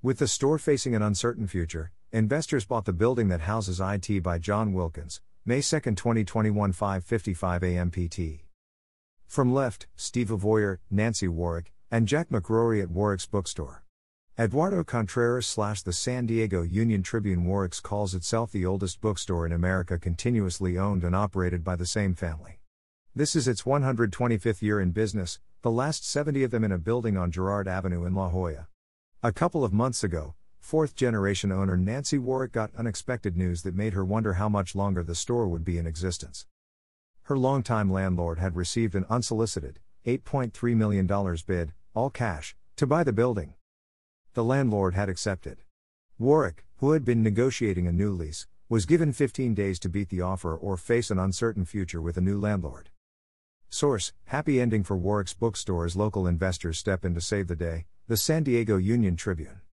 With the store facing an uncertain future, investors bought the building that houses IT by John Wilkens, May 2, 2021 5:55 a.m. PT. From left, Steve Avoyer, Nancy Warwick, and Jack McRory at Warwick's bookstore. Eduardo Contreras slash the San Diego Union Tribune Warwick's calls itself the oldest bookstore in America continuously owned and operated by the same family. This is its 125th year in business, the last 70 of them in a building on Girard Avenue in La Jolla. A couple of months ago, fourth generation owner Nancy Warwick got unexpected news that made her wonder how much longer the store would be in existence. Her longtime landlord had received an unsolicited, $8.3 million bid, all cash, to buy the building. The landlord had accepted. Warwick, who had been negotiating a new lease, was given 15 days to beat the offer or face an uncertain future with a new landlord. Source Happy ending for Warwick's bookstore as local investors step in to save the day, the San Diego Union Tribune.